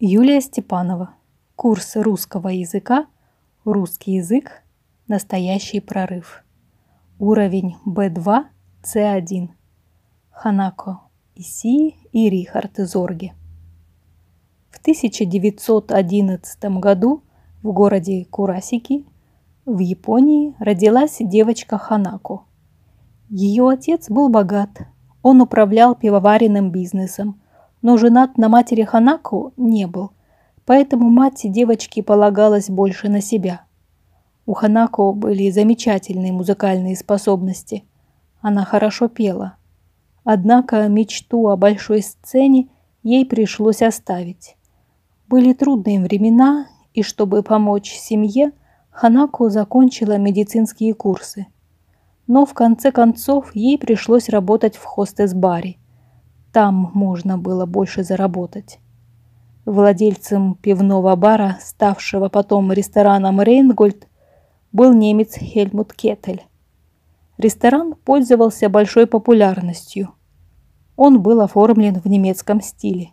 Юлия Степанова. Курс русского языка. Русский язык. Настоящий прорыв. Уровень B2, C1. Ханако Исии и Рихард Зорги. В 1911 году в городе Курасики в Японии родилась девочка Ханако. Ее отец был богат. Он управлял пивоваренным бизнесом – но женат на матери Ханаку не был, поэтому мать девочки полагалась больше на себя. У Ханако были замечательные музыкальные способности. Она хорошо пела. Однако мечту о большой сцене ей пришлось оставить. Были трудные времена, и чтобы помочь семье, Ханако закончила медицинские курсы. Но в конце концов ей пришлось работать в хостес-баре – там можно было больше заработать. Владельцем пивного бара, ставшего потом рестораном Рейнгольд, был немец Хельмут Кетель. Ресторан пользовался большой популярностью. Он был оформлен в немецком стиле.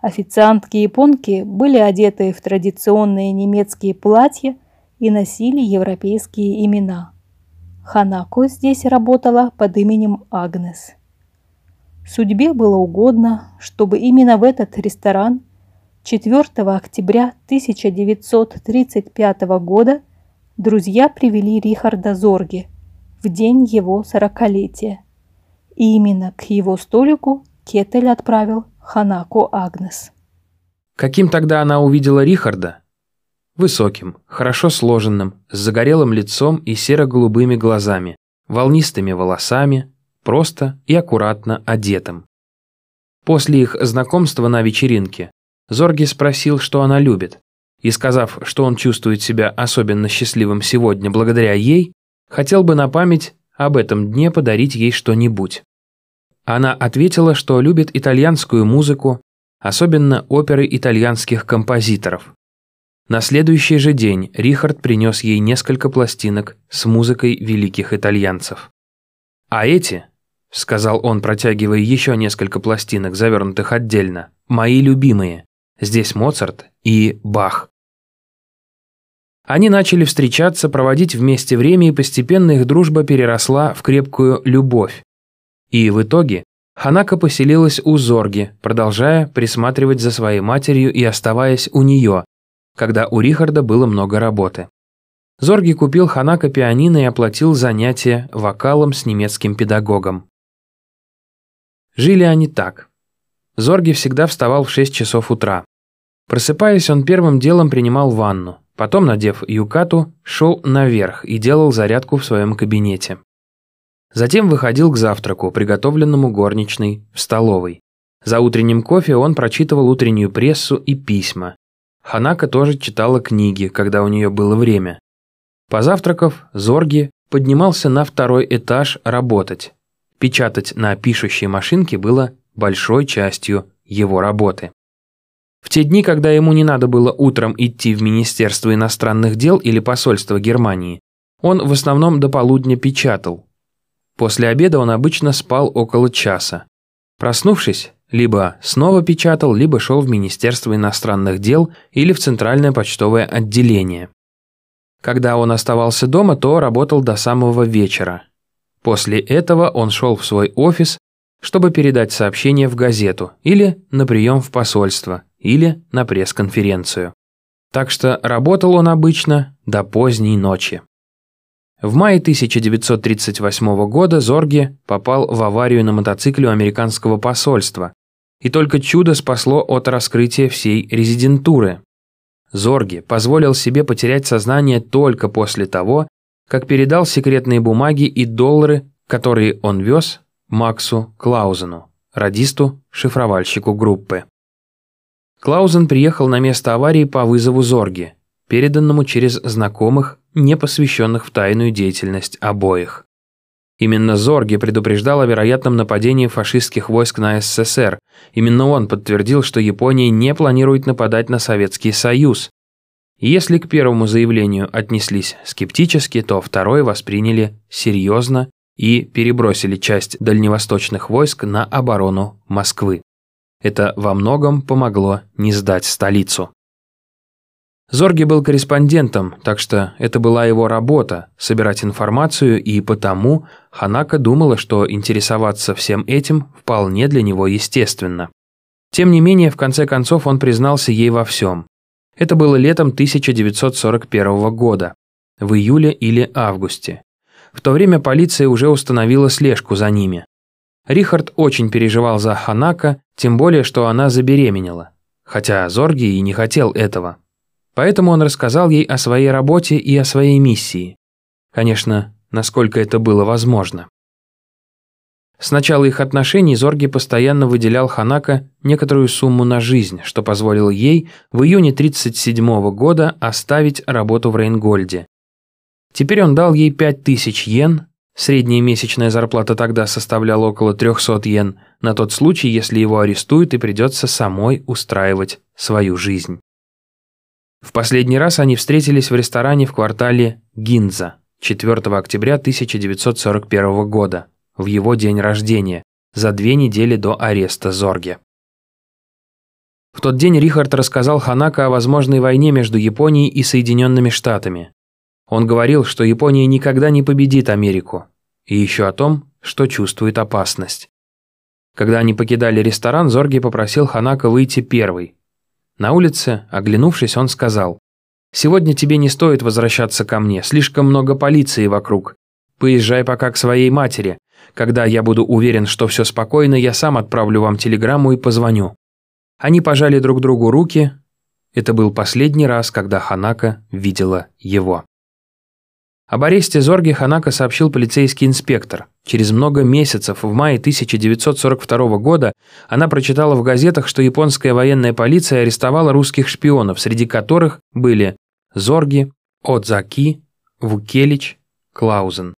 Официантки-японки были одеты в традиционные немецкие платья и носили европейские имена. Ханако здесь работала под именем Агнес. Судьбе было угодно, чтобы именно в этот ресторан 4 октября 1935 года друзья привели Рихарда Зорги в день его сорокалетия. И именно к его столику Кетель отправил Ханако Агнес. Каким тогда она увидела Рихарда? Высоким, хорошо сложенным, с загорелым лицом и серо-голубыми глазами, волнистыми волосами, просто и аккуратно одетым. После их знакомства на вечеринке Зорги спросил, что она любит, и сказав, что он чувствует себя особенно счастливым сегодня благодаря ей, хотел бы на память об этом дне подарить ей что-нибудь. Она ответила, что любит итальянскую музыку, особенно оперы итальянских композиторов. На следующий же день Рихард принес ей несколько пластинок с музыкой великих итальянцев. А эти, сказал он, протягивая еще несколько пластинок, завернутых отдельно, мои любимые. Здесь Моцарт и Бах. Они начали встречаться, проводить вместе время, и постепенно их дружба переросла в крепкую любовь. И в итоге Ханака поселилась у Зорги, продолжая присматривать за своей матерью и оставаясь у нее, когда у Рихарда было много работы. Зорги купил Ханака пианино и оплатил занятия вокалом с немецким педагогом. Жили они так. Зорги всегда вставал в 6 часов утра. Просыпаясь, он первым делом принимал ванну, потом, надев юкату, шел наверх и делал зарядку в своем кабинете. Затем выходил к завтраку, приготовленному горничной, в столовой. За утренним кофе он прочитывал утреннюю прессу и письма. Ханака тоже читала книги, когда у нее было время. Позавтракав, Зорги поднимался на второй этаж работать. Печатать на пишущей машинке было большой частью его работы. В те дни, когда ему не надо было утром идти в Министерство иностранных дел или посольство Германии, он в основном до полудня печатал. После обеда он обычно спал около часа. Проснувшись, либо снова печатал, либо шел в Министерство иностранных дел или в Центральное почтовое отделение. Когда он оставался дома, то работал до самого вечера. После этого он шел в свой офис, чтобы передать сообщение в газету или на прием в посольство, или на пресс-конференцию. Так что работал он обычно до поздней ночи. В мае 1938 года Зорги попал в аварию на мотоцикле у американского посольства, и только чудо спасло от раскрытия всей резидентуры. Зорги позволил себе потерять сознание только после того, как передал секретные бумаги и доллары, которые он вез Максу Клаузену, радисту-шифровальщику группы. Клаузен приехал на место аварии по вызову Зорги, переданному через знакомых, не посвященных в тайную деятельность обоих. Именно Зорги предупреждал о вероятном нападении фашистских войск на СССР. Именно он подтвердил, что Япония не планирует нападать на Советский Союз. Если к первому заявлению отнеслись скептически, то второе восприняли серьезно и перебросили часть дальневосточных войск на оборону Москвы. Это во многом помогло не сдать столицу. Зорги был корреспондентом, так что это была его работа – собирать информацию, и потому Ханака думала, что интересоваться всем этим вполне для него естественно. Тем не менее, в конце концов он признался ей во всем. Это было летом 1941 года, в июле или августе. В то время полиция уже установила слежку за ними. Рихард очень переживал за Ханака, тем более, что она забеременела. Хотя Зорги и не хотел этого. Поэтому он рассказал ей о своей работе и о своей миссии. Конечно, насколько это было возможно. С начала их отношений Зорги постоянно выделял Ханака некоторую сумму на жизнь, что позволило ей в июне 1937 года оставить работу в Рейнгольде. Теперь он дал ей 5000 йен, средняя месячная зарплата тогда составляла около 300 йен, на тот случай, если его арестуют и придется самой устраивать свою жизнь. В последний раз они встретились в ресторане в квартале Гинза 4 октября 1941 года, в его день рождения, за две недели до ареста Зорге. В тот день Рихард рассказал Ханака о возможной войне между Японией и Соединенными Штатами. Он говорил, что Япония никогда не победит Америку, и еще о том, что чувствует опасность. Когда они покидали ресторан, Зорги попросил Ханака выйти первый, на улице, оглянувшись, он сказал, «Сегодня тебе не стоит возвращаться ко мне, слишком много полиции вокруг. Поезжай пока к своей матери. Когда я буду уверен, что все спокойно, я сам отправлю вам телеграмму и позвоню». Они пожали друг другу руки. Это был последний раз, когда Ханака видела его. Об аресте Зорги Ханака сообщил полицейский инспектор. Через много месяцев, в мае 1942 года, она прочитала в газетах, что японская военная полиция арестовала русских шпионов, среди которых были Зорги, Отзаки, Вукелич, Клаузен.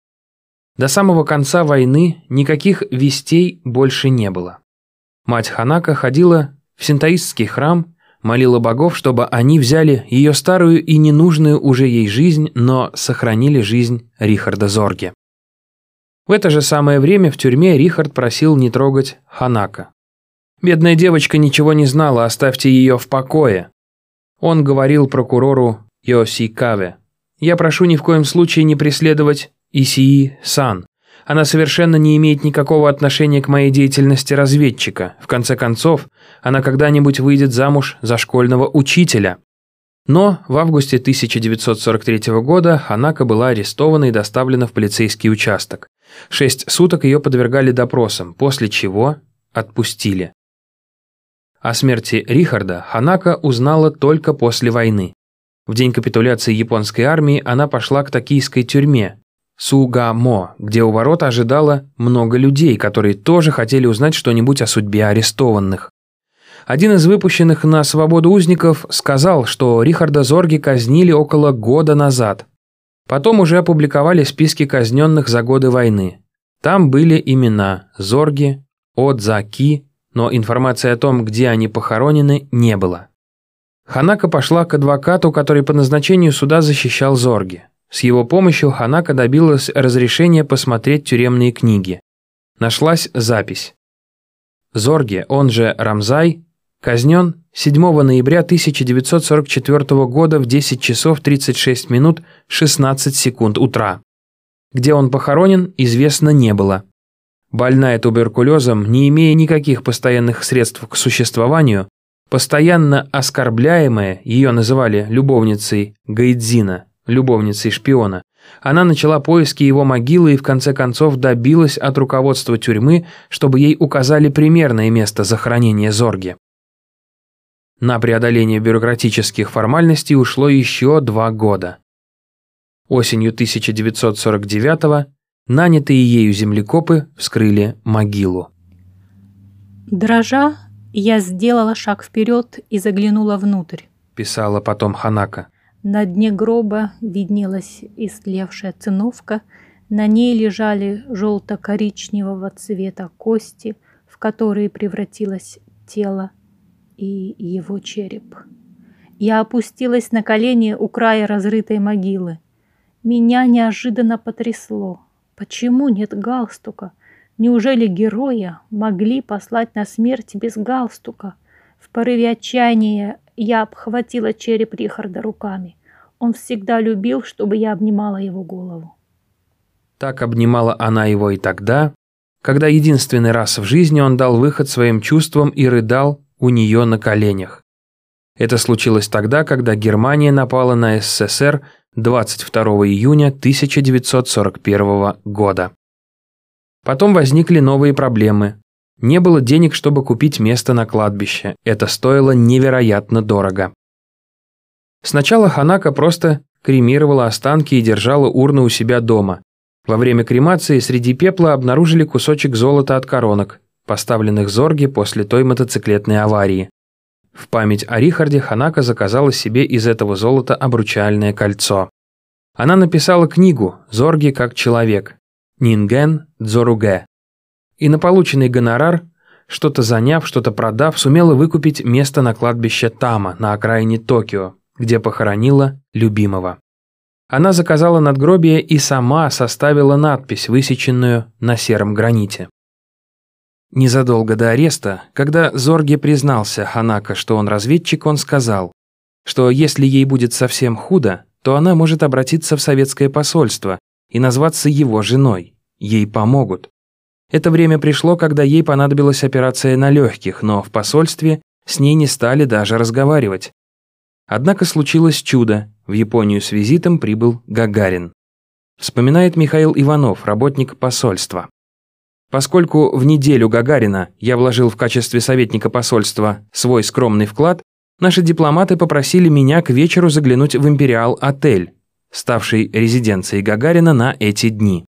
До самого конца войны никаких вестей больше не было. Мать Ханака ходила в синтоистский храм молила богов, чтобы они взяли ее старую и ненужную уже ей жизнь, но сохранили жизнь Рихарда Зорге. В это же самое время в тюрьме Рихард просил не трогать Ханака. «Бедная девочка ничего не знала, оставьте ее в покое». Он говорил прокурору Йоси Каве. «Я прошу ни в коем случае не преследовать Исии Сан. Она совершенно не имеет никакого отношения к моей деятельности разведчика. В конце концов, она когда-нибудь выйдет замуж за школьного учителя. Но в августе 1943 года Ханака была арестована и доставлена в полицейский участок. Шесть суток ее подвергали допросам, после чего отпустили. О смерти Рихарда Ханака узнала только после войны. В день капитуляции японской армии она пошла к токийской тюрьме, Сугамо, где у ворот ожидало много людей, которые тоже хотели узнать что-нибудь о судьбе арестованных. Один из выпущенных на свободу узников сказал, что Рихарда Зорги казнили около года назад. Потом уже опубликовали списки казненных за годы войны. Там были имена Зорги, Отзаки, но информации о том, где они похоронены, не было. Ханака пошла к адвокату, который по назначению суда защищал Зорги. С его помощью Ханака добилась разрешения посмотреть тюремные книги. Нашлась запись. Зорге, он же Рамзай, казнен 7 ноября 1944 года в 10 часов 36 минут 16 секунд утра. Где он похоронен, известно не было. Больная туберкулезом, не имея никаких постоянных средств к существованию, постоянно оскорбляемая, ее называли любовницей Гайдзина, любовницей шпиона, она начала поиски его могилы и в конце концов добилась от руководства тюрьмы, чтобы ей указали примерное место захоронения Зорги. На преодоление бюрократических формальностей ушло еще два года. Осенью 1949-го нанятые ею землекопы вскрыли могилу. Дрожа, я сделала шаг вперед и заглянула внутрь, писала потом Ханака. На дне гроба виднелась истлевшая циновка, на ней лежали желто-коричневого цвета кости, в которые превратилось тело и его череп. Я опустилась на колени у края разрытой могилы. Меня неожиданно потрясло. Почему нет галстука? Неужели героя могли послать на смерть без галстука? В порыве отчаяния я обхватила череп Рихарда руками. Он всегда любил, чтобы я обнимала его голову. Так обнимала она его и тогда, когда единственный раз в жизни он дал выход своим чувствам и рыдал у нее на коленях. Это случилось тогда, когда Германия напала на СССР 22 июня 1941 года. Потом возникли новые проблемы. Не было денег, чтобы купить место на кладбище. Это стоило невероятно дорого. Сначала Ханака просто кремировала останки и держала урну у себя дома. Во время кремации среди пепла обнаружили кусочек золота от коронок, поставленных Зорге после той мотоциклетной аварии. В память о Рихарде Ханака заказала себе из этого золота обручальное кольцо. Она написала книгу «Зорги как человек», Нинген Дзоруге. И на полученный гонорар, что-то заняв, что-то продав, сумела выкупить место на кладбище Тама на окраине Токио, где похоронила любимого. Она заказала надгробие и сама составила надпись, высеченную на сером граните. Незадолго до ареста, когда Зорге признался Ханака, что он разведчик, он сказал, что если ей будет совсем худо, то она может обратиться в советское посольство и назваться его женой. Ей помогут. Это время пришло, когда ей понадобилась операция на легких, но в посольстве с ней не стали даже разговаривать. Однако случилось чудо. В Японию с визитом прибыл Гагарин. Вспоминает Михаил Иванов, работник посольства. Поскольку в неделю Гагарина я вложил в качестве советника посольства свой скромный вклад, наши дипломаты попросили меня к вечеру заглянуть в Империал-отель, ставший резиденцией Гагарина на эти дни.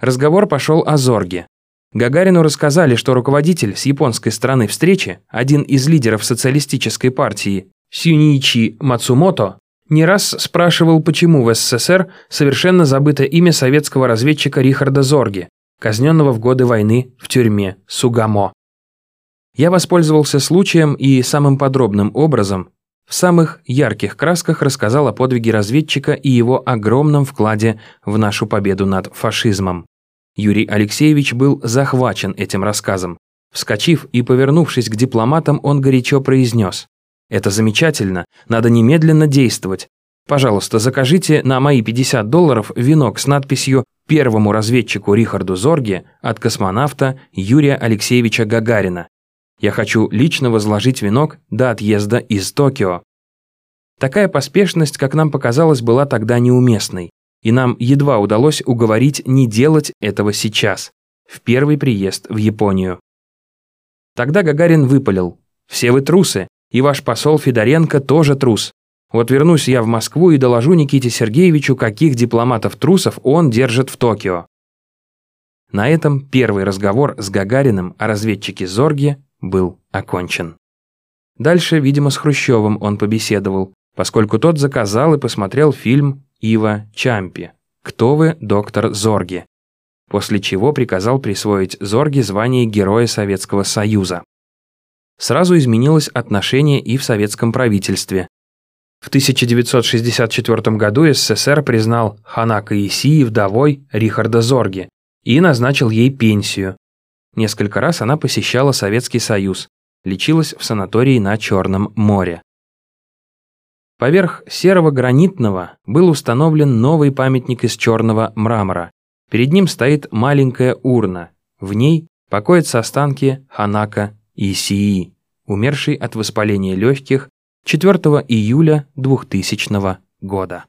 Разговор пошел о Зорге. Гагарину рассказали, что руководитель с японской стороны встречи, один из лидеров социалистической партии, Сюничи Мацумото, не раз спрашивал, почему в СССР совершенно забыто имя советского разведчика Рихарда Зорги, казненного в годы войны в тюрьме Сугамо. Я воспользовался случаем и самым подробным образом в самых ярких красках рассказал о подвиге разведчика и его огромном вкладе в нашу победу над фашизмом. Юрий Алексеевич был захвачен этим рассказом. Вскочив и повернувшись к дипломатам, он горячо произнес. «Это замечательно, надо немедленно действовать. Пожалуйста, закажите на мои 50 долларов венок с надписью «Первому разведчику Рихарду Зорге от космонавта Юрия Алексеевича Гагарина». Я хочу лично возложить венок до отъезда из Токио. Такая поспешность, как нам показалось, была тогда неуместной, и нам едва удалось уговорить не делать этого сейчас, в первый приезд в Японию. Тогда Гагарин выпалил. «Все вы трусы, и ваш посол Федоренко тоже трус. Вот вернусь я в Москву и доложу Никите Сергеевичу, каких дипломатов-трусов он держит в Токио». На этом первый разговор с Гагариным о разведчике Зорге был окончен. Дальше, видимо, с Хрущевым он побеседовал, поскольку тот заказал и посмотрел фильм Ива Чампи «Кто вы, доктор Зорги?», после чего приказал присвоить Зорге звание Героя Советского Союза. Сразу изменилось отношение и в советском правительстве. В 1964 году СССР признал Ханака Исии вдовой Рихарда Зорги и назначил ей пенсию, Несколько раз она посещала Советский Союз, лечилась в санатории на Черном море. Поверх серого гранитного был установлен новый памятник из черного мрамора. Перед ним стоит маленькая урна. В ней покоятся останки Ханака Исии, умершей от воспаления легких 4 июля 2000 года.